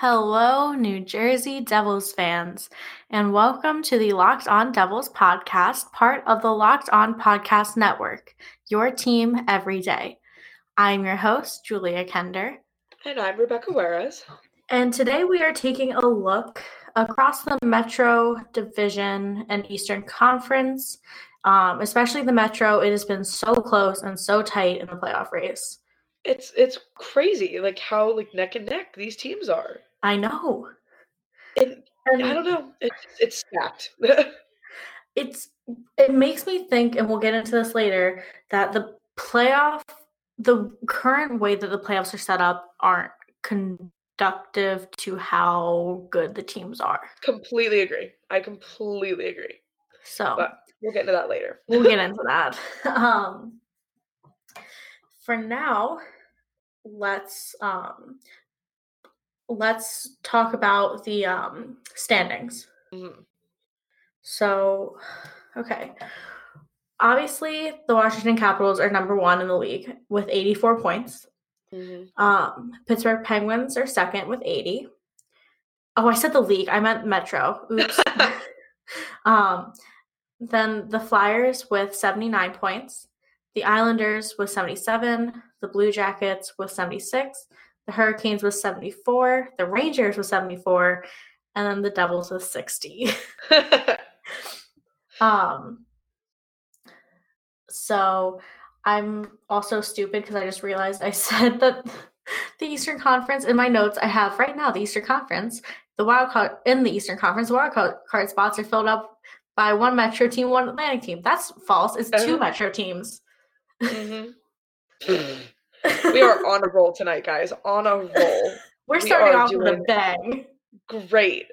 Hello, New Jersey Devils fans, and welcome to the Locked On Devils podcast, part of the Locked On Podcast Network, your team every day. I'm your host, Julia Kender. And I'm Rebecca Juarez. And today we are taking a look across the Metro Division and Eastern Conference, um, especially the Metro. It has been so close and so tight in the playoff race. It's it's crazy, like how like neck and neck these teams are. I know. And, and I don't know. It's it's stacked. it's it makes me think, and we'll get into this later, that the playoff, the current way that the playoffs are set up, aren't conductive to how good the teams are. Completely agree. I completely agree. So, but we'll get into that later. we'll get into that. Um, for now, let's um, let's talk about the um, standings. Mm-hmm. So, okay. Obviously, the Washington Capitals are number one in the league with 84 points. Mm-hmm. Um, Pittsburgh Penguins are second with 80. Oh, I said the league. I meant Metro. Oops. um, then the Flyers with 79 points. The Islanders with 77. The Blue Jackets with 76 the Hurricanes was 74, the Rangers was 74, and then the Devils was 60. um so I'm also stupid because I just realized I said that the Eastern Conference in my notes I have right now the Eastern Conference, the wild card in the Eastern Conference, the wild card spots are filled up by one Metro team, one Atlantic team. That's false. It's 2 uh-huh. Metro teams. Mm-hmm. we are on a roll tonight, guys. On a roll. We're starting we off with a bang. Great.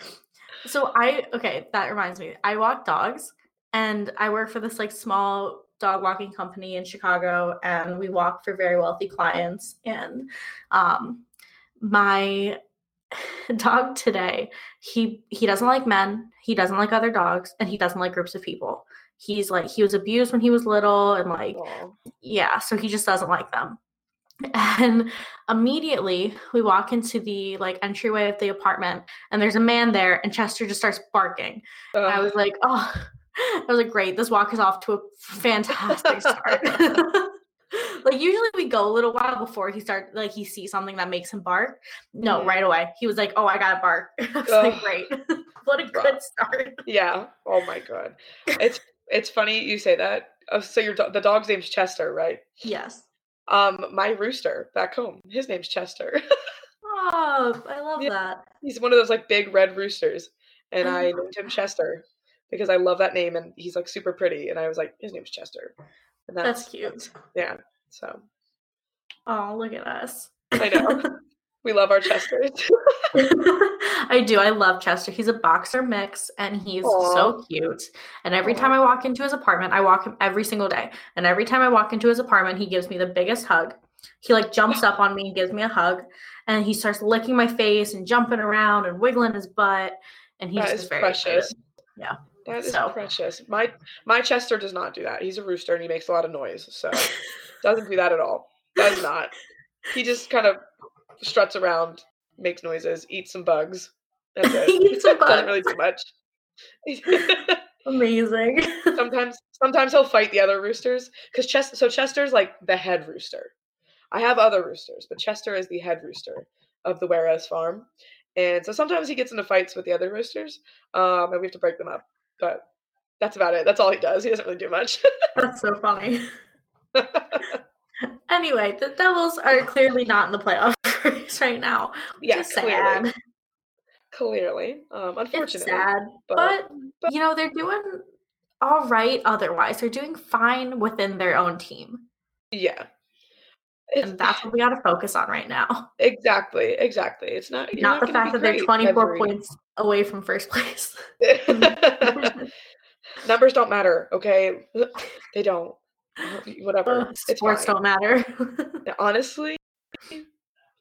so I okay, that reminds me. I walk dogs and I work for this like small dog walking company in Chicago and we walk for very wealthy clients and um my dog today he he doesn't like men he doesn't like other dogs and he doesn't like groups of people he's like he was abused when he was little and like yeah so he just doesn't like them. And immediately we walk into the like entryway of the apartment and there's a man there and chester just starts barking. Uh, i was like oh. I was like great this walk is off to a fantastic start. Like usually we go a little while before he starts like he sees something that makes him bark. No mm-hmm. right away. He was like oh i gotta bark. I was like great. What a good start. Yeah. Oh my god. It's it's funny you say that. Oh, so your do- the dog's name's Chester, right? Yes. Um, my rooster back home, his name's Chester. oh, I love yeah. that. He's one of those like big red roosters, and I named him Chester because I love that name, and he's like super pretty, and I was like, his name's Chester. And that's, that's cute. Yeah. So. Oh, look at us. I know. We love our Chesters. I do. I love Chester. He's a boxer mix and he's Aww. so cute. And every Aww. time I walk into his apartment, I walk him every single day. And every time I walk into his apartment, he gives me the biggest hug. He like jumps up on me and gives me a hug. And he starts licking my face and jumping around and wiggling his butt. And he's that just very precious. Excited. Yeah. That is so. precious. My my Chester does not do that. He's a rooster and he makes a lot of noise. So doesn't do that at all. Does not. He just kind of struts around, makes noises, eats some bugs. That's it. eats some bugs. Doesn't really do much. Amazing. sometimes, sometimes he'll fight the other roosters because Chester. So Chester's like the head rooster. I have other roosters, but Chester is the head rooster of the Juarez farm, and so sometimes he gets into fights with the other roosters, um, and we have to break them up. But that's about it. That's all he does. He doesn't really do much. that's so funny. anyway, the Devils are clearly not in the playoff race right now. yeah, clearly. Clearly, um, unfortunately, it's sad, but, but, but you know they're doing all right. Otherwise, they're doing fine within their own team. Yeah, it's, and that's what we got to focus on right now. Exactly, exactly. It's not not, not the fact that they're 24 every... points away from first place. Numbers don't matter, okay? They don't. Whatever. Uh, sports don't matter. Honestly,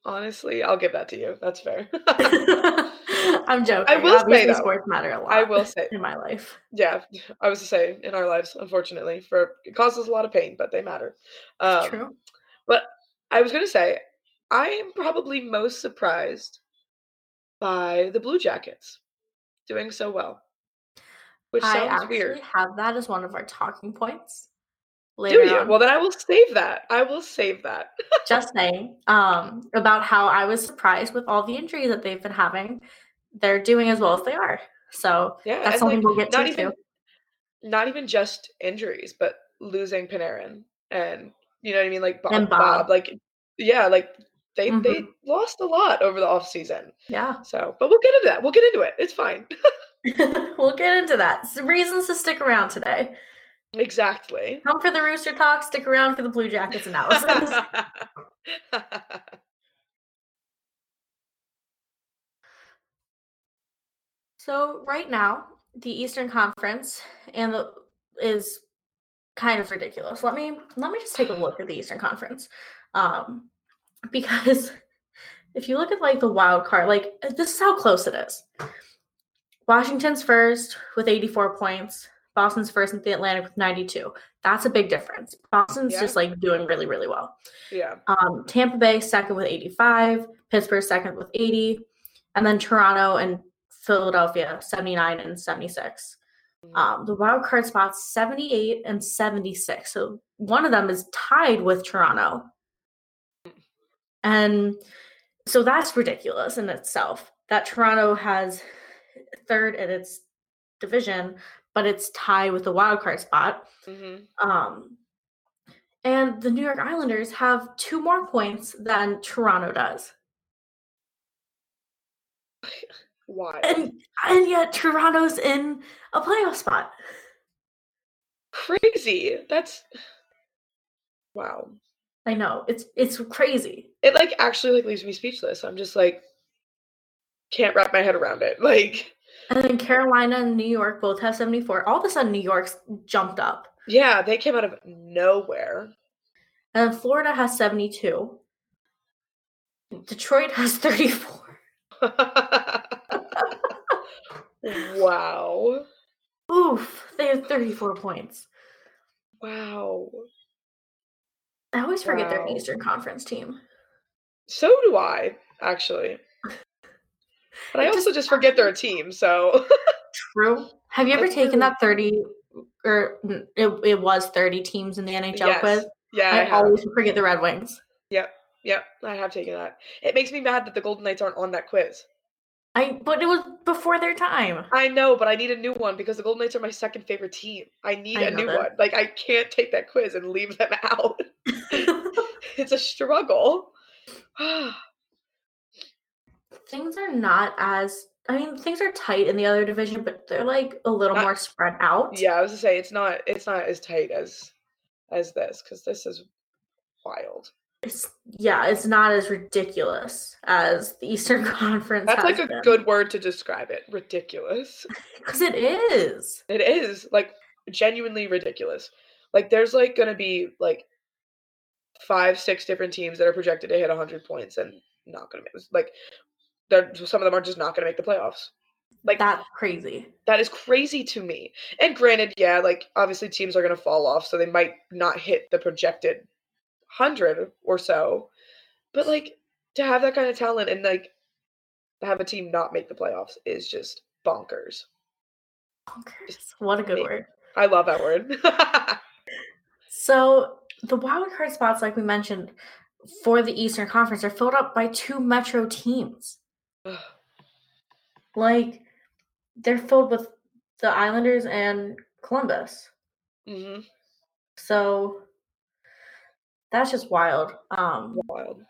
Honestly, I'll give that to you. That's fair. I'm joking. I will Obviously, say though, sports matter a lot. I will say in my life. Yeah, I was to say in our lives, unfortunately, for it causes a lot of pain, but they matter. Um, True. But I was gonna say, I am probably most surprised by the Blue Jackets. Doing so well. Which I sounds actually weird. have that as one of our talking points. Do you? on. Well, then I will save that. I will save that. just saying um, about how I was surprised with all the injuries that they've been having. They're doing as well as they are. So Yeah, that's something like, we'll get not to even too. not even just injuries, but losing Panarin and you know what I mean, like Bob, And Bob. like yeah, like they they Mhm. lost a lot over the off season. Yeah. So, but we'll get into that. We'll get into it. It's fine. we'll get into that. Some reasons to stick around today. Exactly. Come for the Rooster Talk, stick around for the Blue Jackets analysis. so right now, the Eastern Conference and the is kind of ridiculous. Let me let me just take a look at the Eastern Conference. Um because if you look at like the wild card, like this is how close it is. Washington's first with 84 points. Boston's first in the Atlantic with 92. That's a big difference. Boston's Yeah. just like doing really, really well. yeah. Um, Tampa Bay second with 85, Pittsburgh second with 80, and then Toronto and Philadelphia 79 and 76. Um, the wild card spots 78 and 76. So one of them is tied with Toronto. And so that's ridiculous in itself that Toronto has third in its division, but it's tied with the wild card spot. Mhm. Um, and the New York Islanders have two more points than Toronto does. Why? And and yet Toronto's in a playoff spot. Crazy. That's wow. I know. It's it's crazy. It like actually like leaves me speechless. I'm just like can't wrap my head around it. Like And then Carolina and New York both have 74. All of a sudden New York's jumped up. yeah, they came out of nowhere. And then Florida has 72. Detroit has 34. wow. Oof, they have 34 points. Wow. I always forget they're an Eastern Conference team. So do I, actually. But I also just- forget they're a team, so True. Have you ever That's taken true. that 30 or mm, it, it was 30 teams in the NHL yes. quiz? Yeah, I, I always forget the Red Wings. Yep, yep. I have taken that. It makes me mad that the Golden Knights aren't on that quiz. I but it was before their time. I know, but I need a new one because the Golden Knights are my second favorite team. I need I a new that. one. Like I can't take that quiz and leave them out. it's a struggle. things are not as I mean things are tight in the other division, but they're like a little Not- more spread out. yeah, I was to say it's not it's not as tight as as this because this is wild. It's yeah, it's not as ridiculous as the Eastern Conference. That's like a good word to describe it. Ridiculous. because it is. It is like genuinely ridiculous. Like there's like gonna be like five, six different teams that are projected to hit 100 points and not gonna make like. They're, some of them are just not gonna make the playoffs. Like That's crazy. that is crazy to me. And granted, yeah, like obviously teams are gonna fall off, so they might not hit the projected hundred or so. But like to have that kind of talent and like have a team not make the playoffs is just bonkers. Bonkers. What a good word. I love that word. So the wild card spots, like we mentioned, for the Eastern Conference are filled up by two Metro teams. Like they're filled with the Islanders and Columbus. hmm So that's just wild. Um Wild.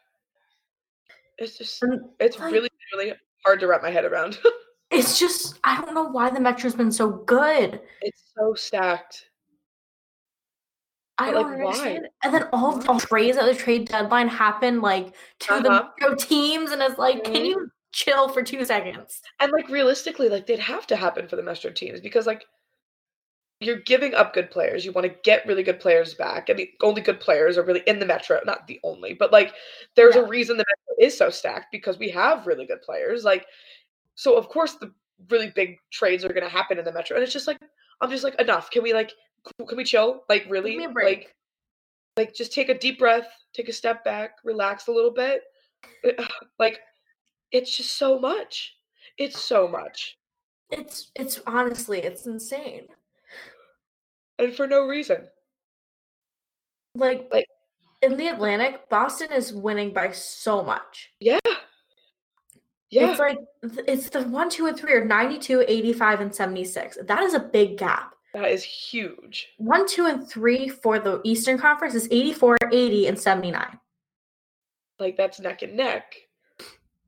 It's just it's like- really really hard to wrap my head around. it's just I don't know why the Metro's been so good. it's so stacked. I But, don't like, why? understand. And then all the trades at the trade deadline happen like to Uh-huh. the Metro teams, and it's like, can Mhm. you chill for two seconds? And like realistically, like they'd have to happen for the Metro teams because like you're giving up good players. You want to get really good players back. And the only good players are really in the Metro. Not the only, but like there's Yeah. a reason the Metro is so stacked because we have really good players. Like so of course the really big trades are gonna happen in the Metro. And it's just like I'm just like enough. Can we like can we chill? Like really? Give me a break. Like like just take a deep breath, take a step back, relax a little bit. Like it's just so much. It's so much. It's it's honestly it's insane. And for no reason. Like Like- in the Atlantic, Boston is winning by so much. Yeah. Yeah. It's like it's the one, two, and three are 92, 85, and 76. That is a big gap. that is huge. One, two, and three for the Eastern Conference is 84, 80, and 79. Like that's neck and neck.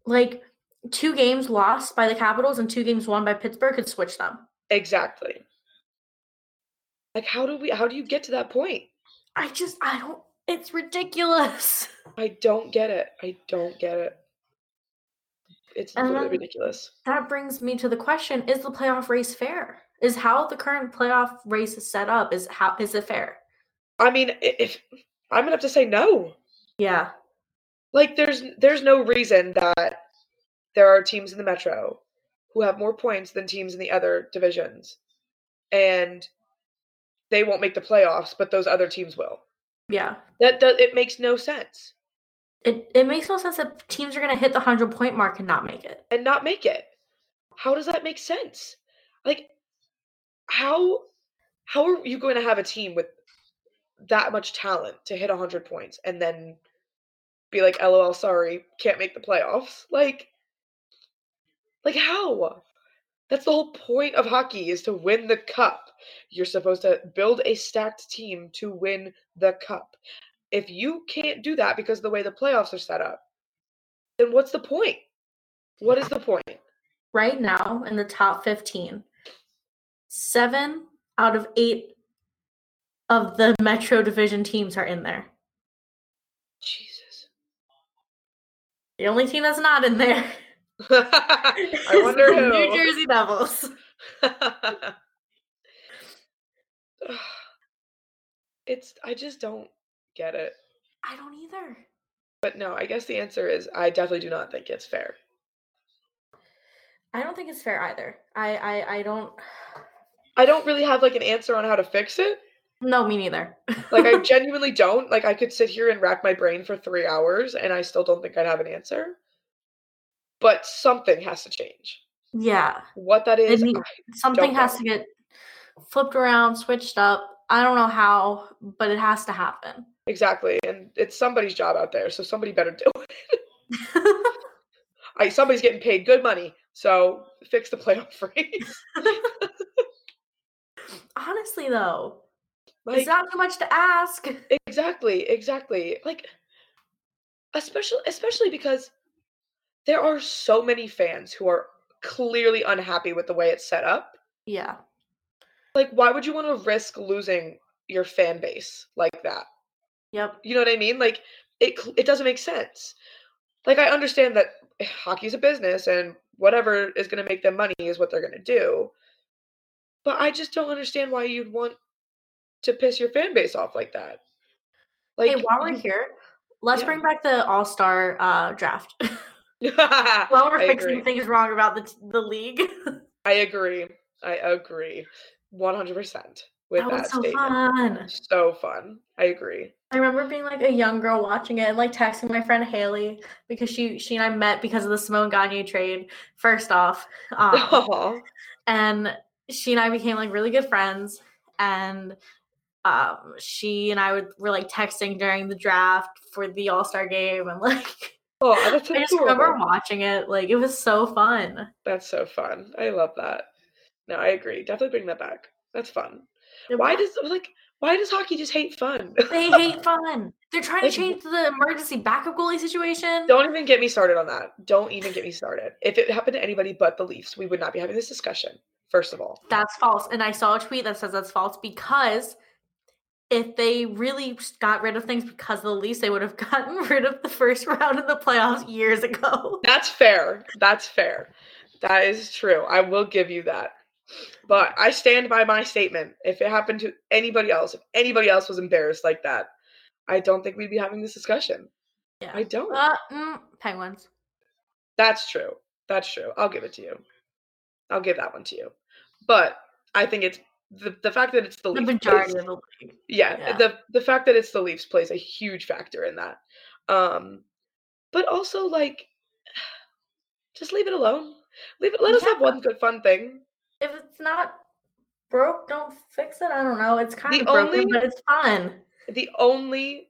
Like two games lost by the Capitals and two games won by Pittsburgh could switch them. Exactly. Like how do we how do you get to that point? I just I don't it's ridiculous. I don't get it. I don't get it. It's And literally ridiculous. That brings me to the question, is the playoff race fair? Is how the current playoff race is set up is how is it fair? I mean, if I'm gonna have to say no. Yeah. Like there's there's no reason that there are teams in the Metro who have more points than teams in the other divisions. And they won't make the playoffs, but those other teams will. Yeah. That does it makes no sense. It it makes no sense that teams are gonna hit the hundred point mark and not make it. and not make it. How does that make sense? Like how how are you going to have a team with that much talent to hit 100 points and then be like lol sorry can't make the playoffs. Like like how? That's the whole point of hockey is to win the cup. You're supposed to build a stacked team to win the cup. If you can't do that because the way the playoffs are set up then what's the point? What is the point? Right now in the top fifteen, seven out of eight of the Metro Division teams are in there. The only team that's not in there I wonder who. New Jersey Devils. it's I just don't get it. I don't either. But no, I guess the answer is I definitely do not think it's fair. I don't think it's fair either. I I, I don't. I don't really have like an answer on how to fix it. No, me neither. Like I genuinely don't. Like I could sit here and rack my brain for 3 hours and I still don't think I'd have an answer. But something has to change. yeah, What that is, something has know. to get flipped around, switched up. I don't know how, but it has to happen. exactly. And it's somebody's job out there, so somebody better do it. I, somebody's getting paid good money, so fix the playoff freeze. Honestly, though, like it's not too much to ask. exactly, exactly. Like especially especially because there are so many fans who are clearly unhappy with the way it's set up. Yeah, Like why would you want to risk losing your fan base like that? yep, You know what I mean? Like it it doesn't make sense. Like I understand that hockey's a business and whatever is going to make them money is what they're going to do. But I just don't understand why you'd want to piss your fan base off like that. Like hey, while we're here, let's Yeah. bring back the All Star uh, draft. while we're I fixing agree. things wrong about the the league, I agree. I agree. 100% with that that, was so statement. fun. So fun. I agree. I remember being like a young girl watching it and like texting my friend Haley because she she and I met because of the Simon Gagne trade. First off, um, and she and I became like really good friends. And um, she and I would were like texting during the draft for the All Star game, and like Oh, that's I just remember watching it. Like it was so fun. That's so fun. I love that. No, I agree. Definitely bring that back. That's fun. It Why does like why does hockey just hate fun? they hate fun? They're trying to change the emergency backup goalie situation. Don't even get me started on that. Don't even get me started. If it happened to anybody but the Leafs, we would not be having this discussion. First of all. That's false. And I saw a tweet that says that's false because if they really got rid of things because of the Leafs, they would have gotten rid of the first round of the playoffs years ago. That's fair. That's fair. That is true. I will give you that. But I stand by my statement. If it happened to anybody else, if anybody else was embarrassed like that, I don't think we'd be having this discussion. Yeah. I don't. Uh, mm, Penguins. That's true. That's true. I'll give it to you. I'll give that one to you. But I think it's the, the fact that it's the, The Leafs majority plays- of the league. yeah, Yeah. the the fact that it's the Leafs plays a huge factor in that. Um but also like just leave it alone. Leave it. Let us have one good fun thing. If it's not broke, don't fix it. I don't know. It's kind The of broken, only- but it's fun. The only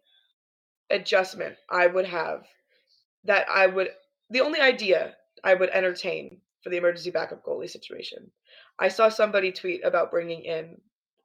adjustment I would have that I would the only idea I would entertain for the emergency backup goalie situation. I saw somebody tweet about bringing in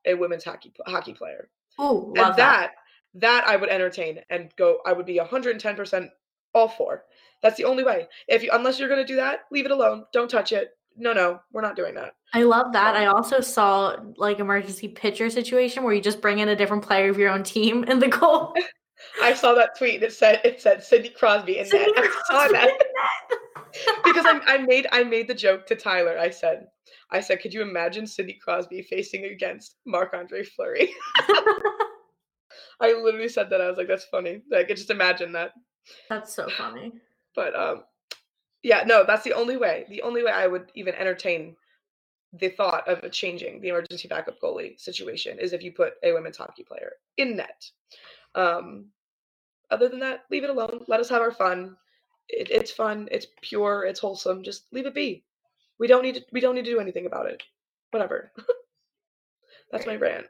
a women's hockey hockey player. Ooh, and love that. that that I would entertain and go I would be 110% all for. That's the only way. If you unless you're going to do that, leave it alone. Don't touch it. No, no, we're not doing that. I love that. I also saw like emergency pitcher situation where you just bring in a different player of your own team in the goal. I saw that tweet and it said it said Sidney Crosby in that. Sidney I saw that. that. because I, I made I made the joke to Tyler. I said, I said, could you imagine Sidney Crosby facing against Marc Andre Fleury? I literally said that. I was like, that's funny. Like, I could just imagine that. That's so funny. But um, yeah, no, that's the only way. The only way I would even entertain the thought of changing the emergency backup goalie situation is if you put a women's hockey player in net. Um, other than that, leave it alone. Let us have our fun. It, it's fun. It's pure. It's wholesome. Just leave it be. We don't need to. We don't need to do anything about it. Whatever. That's my rant.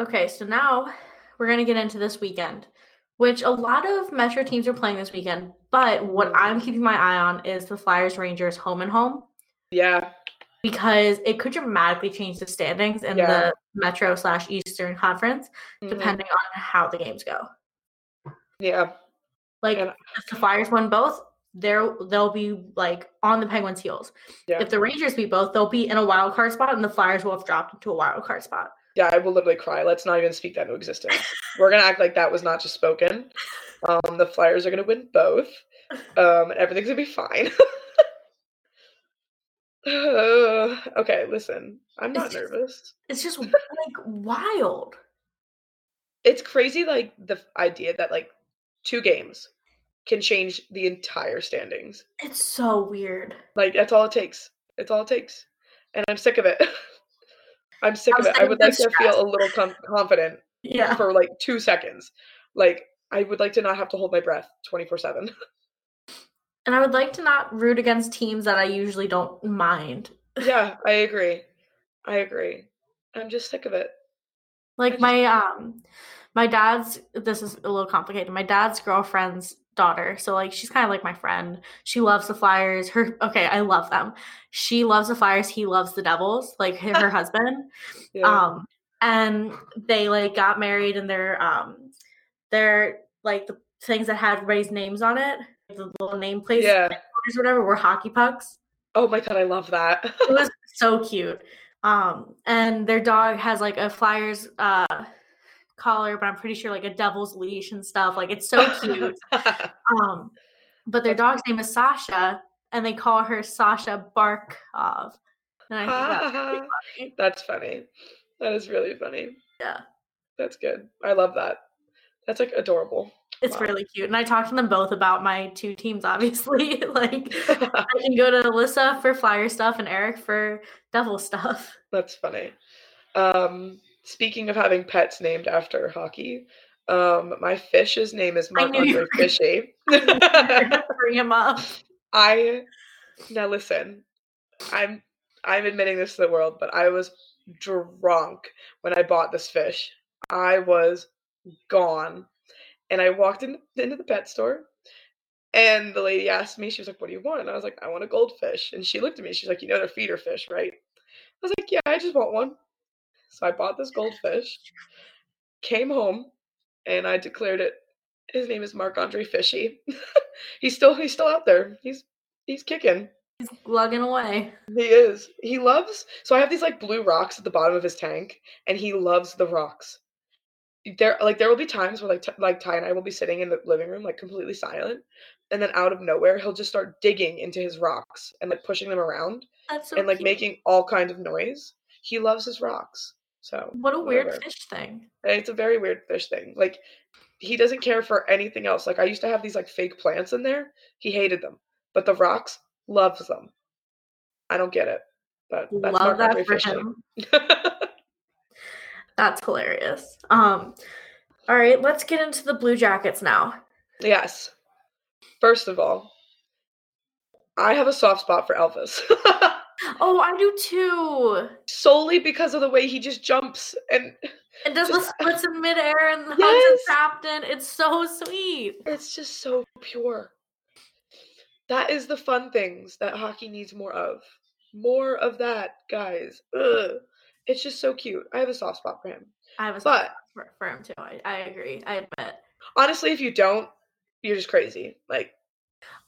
Okay, so now we're going to get into this weekend, which a lot of Metro teams are playing this weekend. But what Mm. I'm keeping my eye on is the Flyers Rangers home and home Yeah. because it could dramatically change the standings in Yeah. the Metro slash Eastern Conference, Mhm. depending on how the games go. Yeah. Like And- if the Flyers win both, they're they'll be like on the Penguins' heels. Yeah. If the Rangers beat both, they'll be in a wild card spot, and the Flyers will have dropped into a wild card spot. Yeah, I will literally cry. Let's not even speak that into existence. We're gonna act like that was not just spoken. Um, the Flyers are gonna win both. Um, and everything's gonna be fine. Uh, okay, listen. I'm not It's just- nervous. It's just like wild. It's crazy, like the idea that like two games can change the entire standings. It's so weird. Like that's all it takes. It's all it takes, and I'm sick of it. I'm sick I'm of it. I would like to feel a little com- confident Yeah. for like two seconds. Like I would like to not have to hold my breath 24 seven. And I would like to not root against teams that I usually don't mind. Yeah, I agree. I agree. I'm just sick of it. Like just- my um my dad's this is a little complicated. My dad's girlfriend's daughter. So like she's kind of like my friend. She loves the Flyers. Her okay, I love them. She loves the Flyers, he loves the Devils, like her, her husband. Yeah. Um and they like got married and they're um they're like the things that had everybody's names on it, the little nameplates yeah. or whatever were hockey pucks. Oh my god, I love that. It was so cute. Um, and their dog has like a Flyers uh collar, but I'm pretty sure like a devil's leash and stuff. Like it's so cute. um, but their dog's name is Sasha, and they call her Sasha Barkov. And I think that's funny. That's funny. That is really funny. Yeah. That's good. I love that. That's like adorable. It's Wow. really cute. And I talked to them both about my two teams, obviously. like I can go to Alyssa for Flyer stuff and Eric for Devil stuff. That's funny. Um, speaking of having pets named after hockey, um, my fish's name is Mark Andre Fishy. Bring him up. I now listen. I'm I'm admitting this to the world, but I was drunk when I bought this fish. I was gone, and I walked in, into the pet store, and the lady asked me, she was like, "What do you want?" And I was like, "I want a goldfish." And she looked at me. She's like, "You know they're feeder fish, right?" I was like, "Yeah, I just want one." So I bought this goldfish, came home, and I declared it. His name is Mark Andre Fishy. he's still he's still out there. He's he's kicking. He's lugging away. He is. He loves. So I have these like blue rocks at the bottom of his tank, and he loves the rocks. There, like, there will be times where like t- like Ty and I will be sitting in the living room like completely silent, and then out of nowhere he'll just start digging into his rocks and like pushing them around so and like cute. making all kinds of noise. He loves his rocks. So What a weird fish thing. It's a very weird fish thing. Like he doesn't care for anything else. Like I used to have these like fake plants in there. He hated them, but the rocks loves them. I don't get it, but that's Love that for him. That's hilarious. Um, all right, let's get into the Blue Jackets now. yes. First of all, I have a soft spot for Elvis. oh, I do too. Solely because of the way he just jumps and and does the splits in midair and hugs captain. It's so sweet. it's just so pure. That is the fun things that hockey needs more of. More of that, guys. Ugh. It's just so cute. I have a soft spot for him. I have a But- spot for, for him too. I, I agree. I admit. Honestly, if you don't, you're just crazy. Like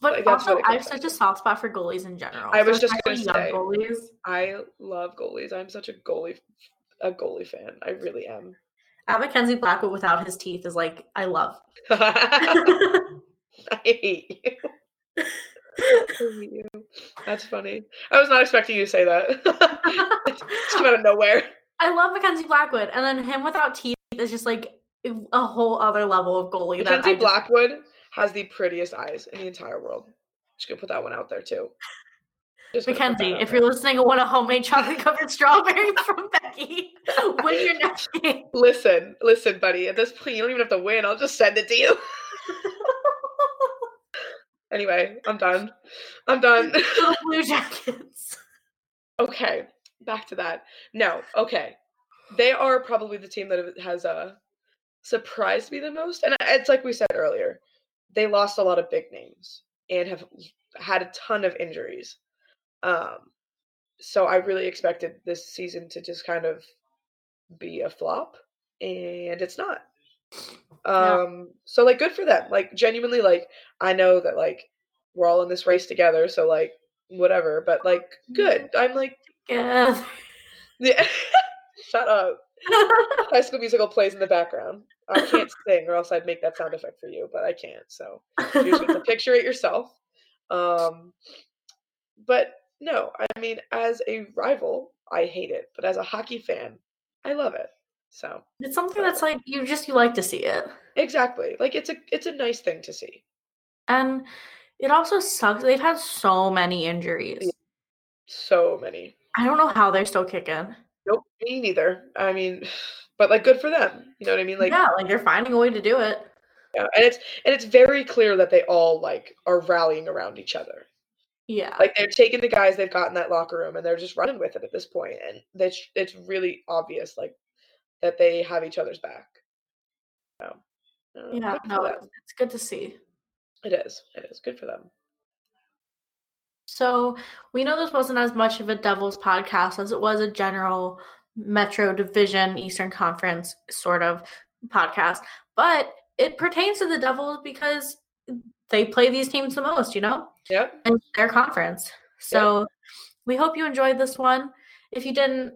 But Like, also, I have such a soft spot for goalies in general. I was just especially gonna say. goalies. I love goalies. I'm such a goalie a goalie fan. I really am. At Mackenzie Blackwood without his teeth is like I love. I hate you. I hate you. That's funny. I was not expecting you to say that. it just came out of nowhere. I love Mackenzie Blackwood, and then him without teeth is just like a whole other level of goalie. that I Mackenzie just- Blackwood has the prettiest eyes in the entire world. Just gonna put that one out there too. Just gonna put that Mackenzie, if you're listening, I want a homemade chocolate covered strawberry from Becky. Win your next game. listen, listen, buddy. At this point, you don't even have to win. I'll just send it to you. anyway, I'm done. I'm done. The Blue Jackets. okay, back to that. No, okay. They are probably the team that has uh, surprised me the most. And it's like we said earlier, they lost a lot of big names and have had a ton of injuries. Um, so I really expected this season to just kind of be a flop, and it's not. Yeah. Um, so like good for them. Like genuinely, like I know that like we're all in this race together, so like whatever, but like good. I'm like Yeah. yeah. Shut up. High School Musical plays in the background. I can't sing, or else I'd make that sound effect for you, but I can't. So you just have to picture it yourself. Um, but no, I mean, as a rival, I hate it, but as a hockey fan, I love it. So it's something that's like you just you like to see it. exactly, like it's a it's a nice thing to see. And it also sucks. They've had so many injuries. So many. I don't know how they're still kicking. Nope, me neither. I mean, but like good for them. You know what I mean? Like yeah, like they're finding a way to do it. yeah, and it's and it's very clear that they all like are rallying around each other. Yeah. Like they're taking the guys they've got in that locker room and they're just running with it at this point, and it's it's really obvious like that they have each other's back. So, uh, yeah, no, it's, it's good to see. it is. It is good for them. So we know this wasn't as much of a Devils podcast as it was a general Metro Division Eastern Conference sort of podcast, but it pertains to the Devils because they play these teams the most, you know, Yep. and their conference. So we hope you enjoyed this one. If you didn't,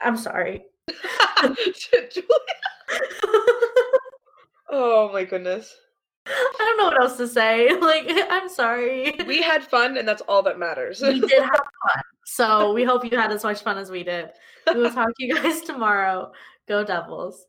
I'm sorry. oh my goodness. I don't know what else to say. Like, I'm sorry. We had fun, and that's all that matters. we did have fun. So we hope you had as much fun as we did. We will talk to you guys tomorrow. Go Devils.